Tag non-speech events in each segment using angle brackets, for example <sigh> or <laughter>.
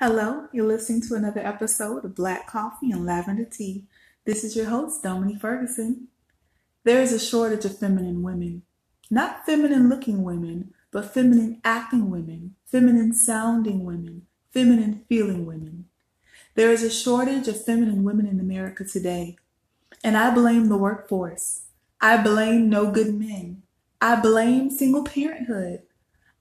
Hello, you're listening to another episode of Black Coffee and Lavender Tea. This is your host, Dominique Ferguson. There is a shortage of feminine women. Not feminine looking women, but feminine acting women, feminine sounding women, feminine feeling women. There is a shortage of feminine women in America today. And I blame the workforce. I blame no good men. I blame single parenthood.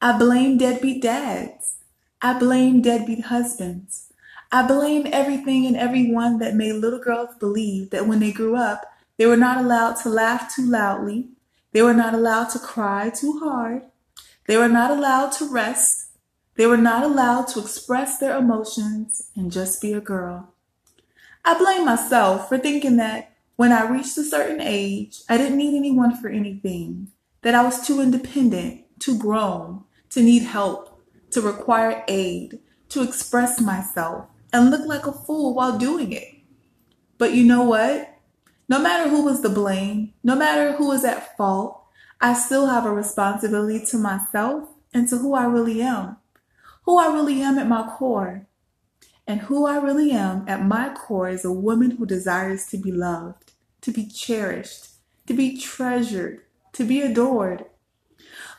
I blame deadbeat dads. I blame deadbeat husbands. I blame everything and everyone that made little girls believe that when they grew up, they were not allowed to laugh too loudly. They were not allowed to cry too hard. They were not allowed to rest. They were not allowed to express their emotions and just be a girl. I blame myself for thinking that when I reached a certain age, I didn't need anyone for anything, that I was too independent, too grown, to need help, to require aid, to express myself, and look like a fool while doing it. But you know what? No matter who was the blame, no matter who was at fault, I still have a responsibility to myself and to who I really am. Who I really am at my core. And who I really am at my core is a woman who desires to be loved, to be cherished, to be treasured, to be adored.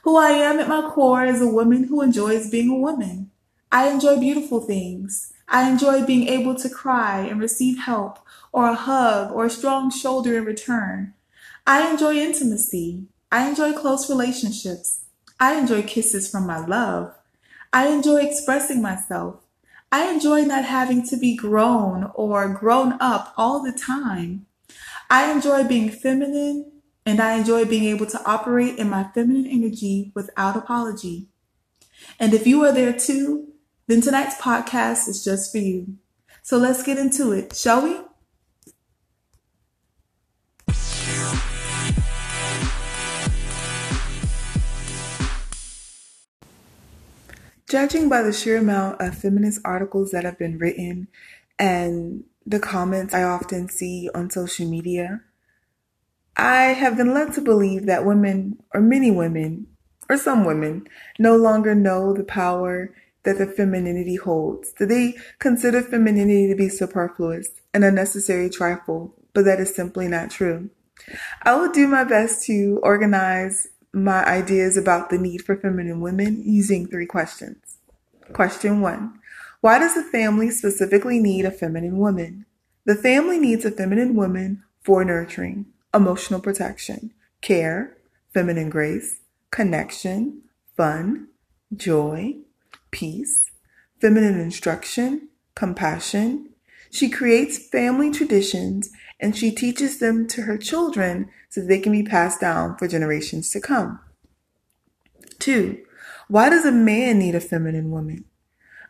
Who I am at my core is a woman who enjoys being a woman. I enjoy beautiful things. I enjoy being able to cry and receive help, or a hug, or a strong shoulder in return. I enjoy intimacy. I enjoy close relationships. I enjoy kisses from my love. I enjoy expressing myself. I enjoy not having to be grown or grown up all the time. I enjoy being feminine and I enjoy being able to operate in my feminine energy without apology. And if you are there too, then tonight's podcast is just for you. So let's get into it, shall we? Judging by the sheer amount of feminist articles that have been written and the comments I often see on social media, I have been led to believe that women, or many women, or some women, no longer know the power that the femininity holds, that they consider femininity to be superfluous, an unnecessary trifle, but that is simply not true. I will do my best to organize my ideas about the need for feminine women using three questions. Question one Why does a family specifically need a feminine woman? The family needs a feminine woman for nurturing, emotional protection, care, feminine grace, connection, fun, joy, peace, feminine instruction, compassion. She creates family traditions and she teaches them to her children so they can be passed down for generations to come. Two, why does a man need a feminine woman?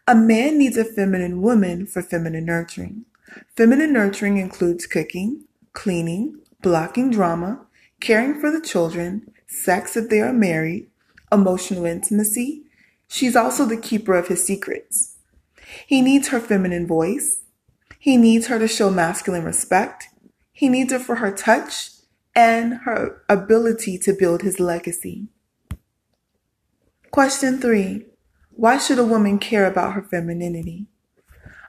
A man needs a feminine woman for feminine nurturing. Feminine nurturing includes cooking, cleaning, blocking drama, caring for the children, sex if they are married, emotional intimacy, She's also the keeper of his secrets. He needs her feminine voice. He needs her to show masculine respect. He needs her for her touch and her ability to build his legacy. Question three. Why should a woman care about her femininity?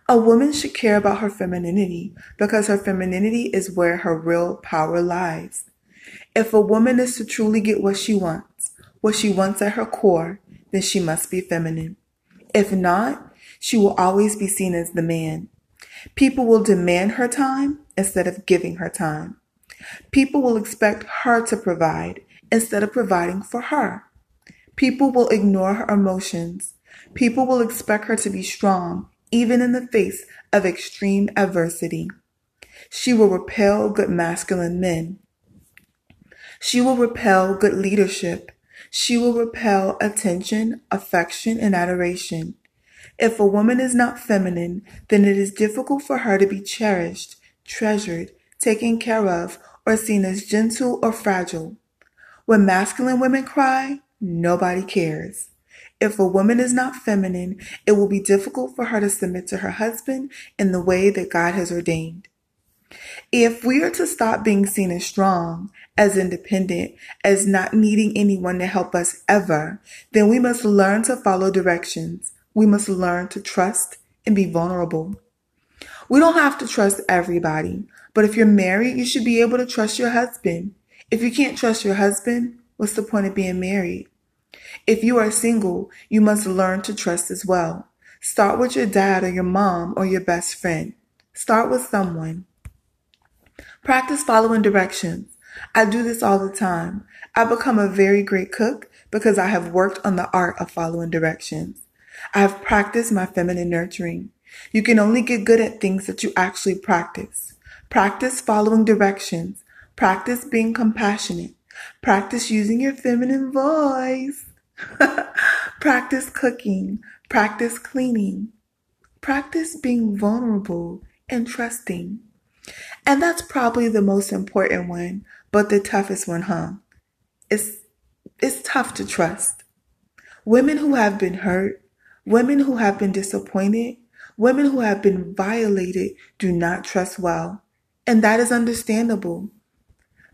A woman should care about her femininity because her femininity is where her real power lies. If a woman is to truly get what she wants, what she wants at her core, then she must be feminine. If not, she will always be seen as the man. People will demand her time instead of giving her time. People will expect her to provide instead of providing for her. People will ignore her emotions. People will expect her to be strong, even in the face of extreme adversity. She will repel good masculine men. She will repel good leadership she will repel attention, affection, and adoration. If a woman is not feminine, then it is difficult for her to be cherished, treasured, taken care of, or seen as gentle or fragile. When masculine women cry, nobody cares. If a woman is not feminine, it will be difficult for her to submit to her husband in the way that God has ordained. If we are to stop being seen as strong, as independent, as not needing anyone to help us ever, then we must learn to follow directions. We must learn to trust and be vulnerable. We don't have to trust everybody, but if you're married, you should be able to trust your husband. If you can't trust your husband, what's the point of being married? If you are single, you must learn to trust as well. Start with your dad or your mom or your best friend. Start with someone. Practice following directions. I do this all the time. I become a very great cook because I have worked on the art of following directions. I have practiced my feminine nurturing. You can only get good at things that you actually practice. Practice following directions. Practice being compassionate. Practice using your feminine voice. <laughs> Practice cooking. Practice cleaning. Practice being vulnerable and trusting. And that's probably the most important one, but the toughest one, huh? It's, it's tough to trust. Women who have been hurt, women who have been disappointed, women who have been violated do not trust well. And that is understandable.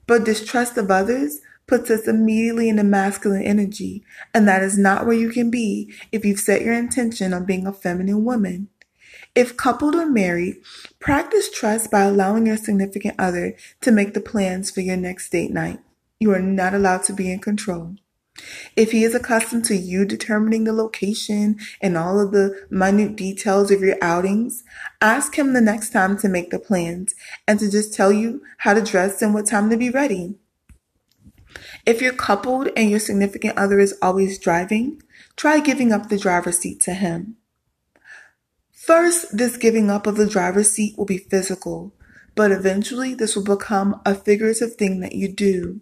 But distrust of others puts us immediately in the masculine energy, and that is not where you can be if you've set your intention on being a feminine woman. If coupled or married, practice trust by allowing your significant other to make the plans for your next date night. You are not allowed to be in control. If he is accustomed to you determining the location and all of the minute details of your outings, ask him the next time to make the plans and to just tell you how to dress and what time to be ready. If you're coupled and your significant other is always driving, try giving up the driver's seat to him. First, this giving up of the driver's seat will be physical, but eventually this will become a figurative thing that you do.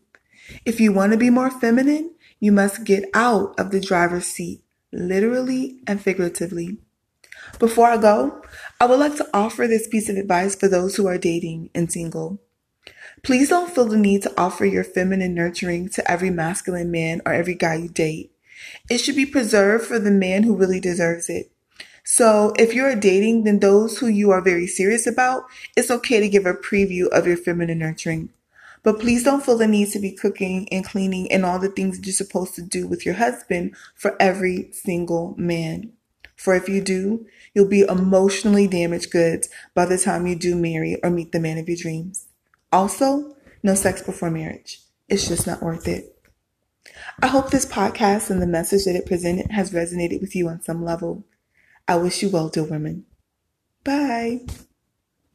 If you want to be more feminine, you must get out of the driver's seat, literally and figuratively. Before I go, I would like to offer this piece of advice for those who are dating and single. Please don't feel the need to offer your feminine nurturing to every masculine man or every guy you date. It should be preserved for the man who really deserves it. So if you're dating, then those who you are very serious about, it's okay to give a preview of your feminine nurturing. But please don't feel the need to be cooking and cleaning and all the things that you're supposed to do with your husband for every single man. For if you do, you'll be emotionally damaged goods by the time you do marry or meet the man of your dreams. Also, no sex before marriage. It's just not worth it. I hope this podcast and the message that it presented has resonated with you on some level. I wish you well, dear women. Bye.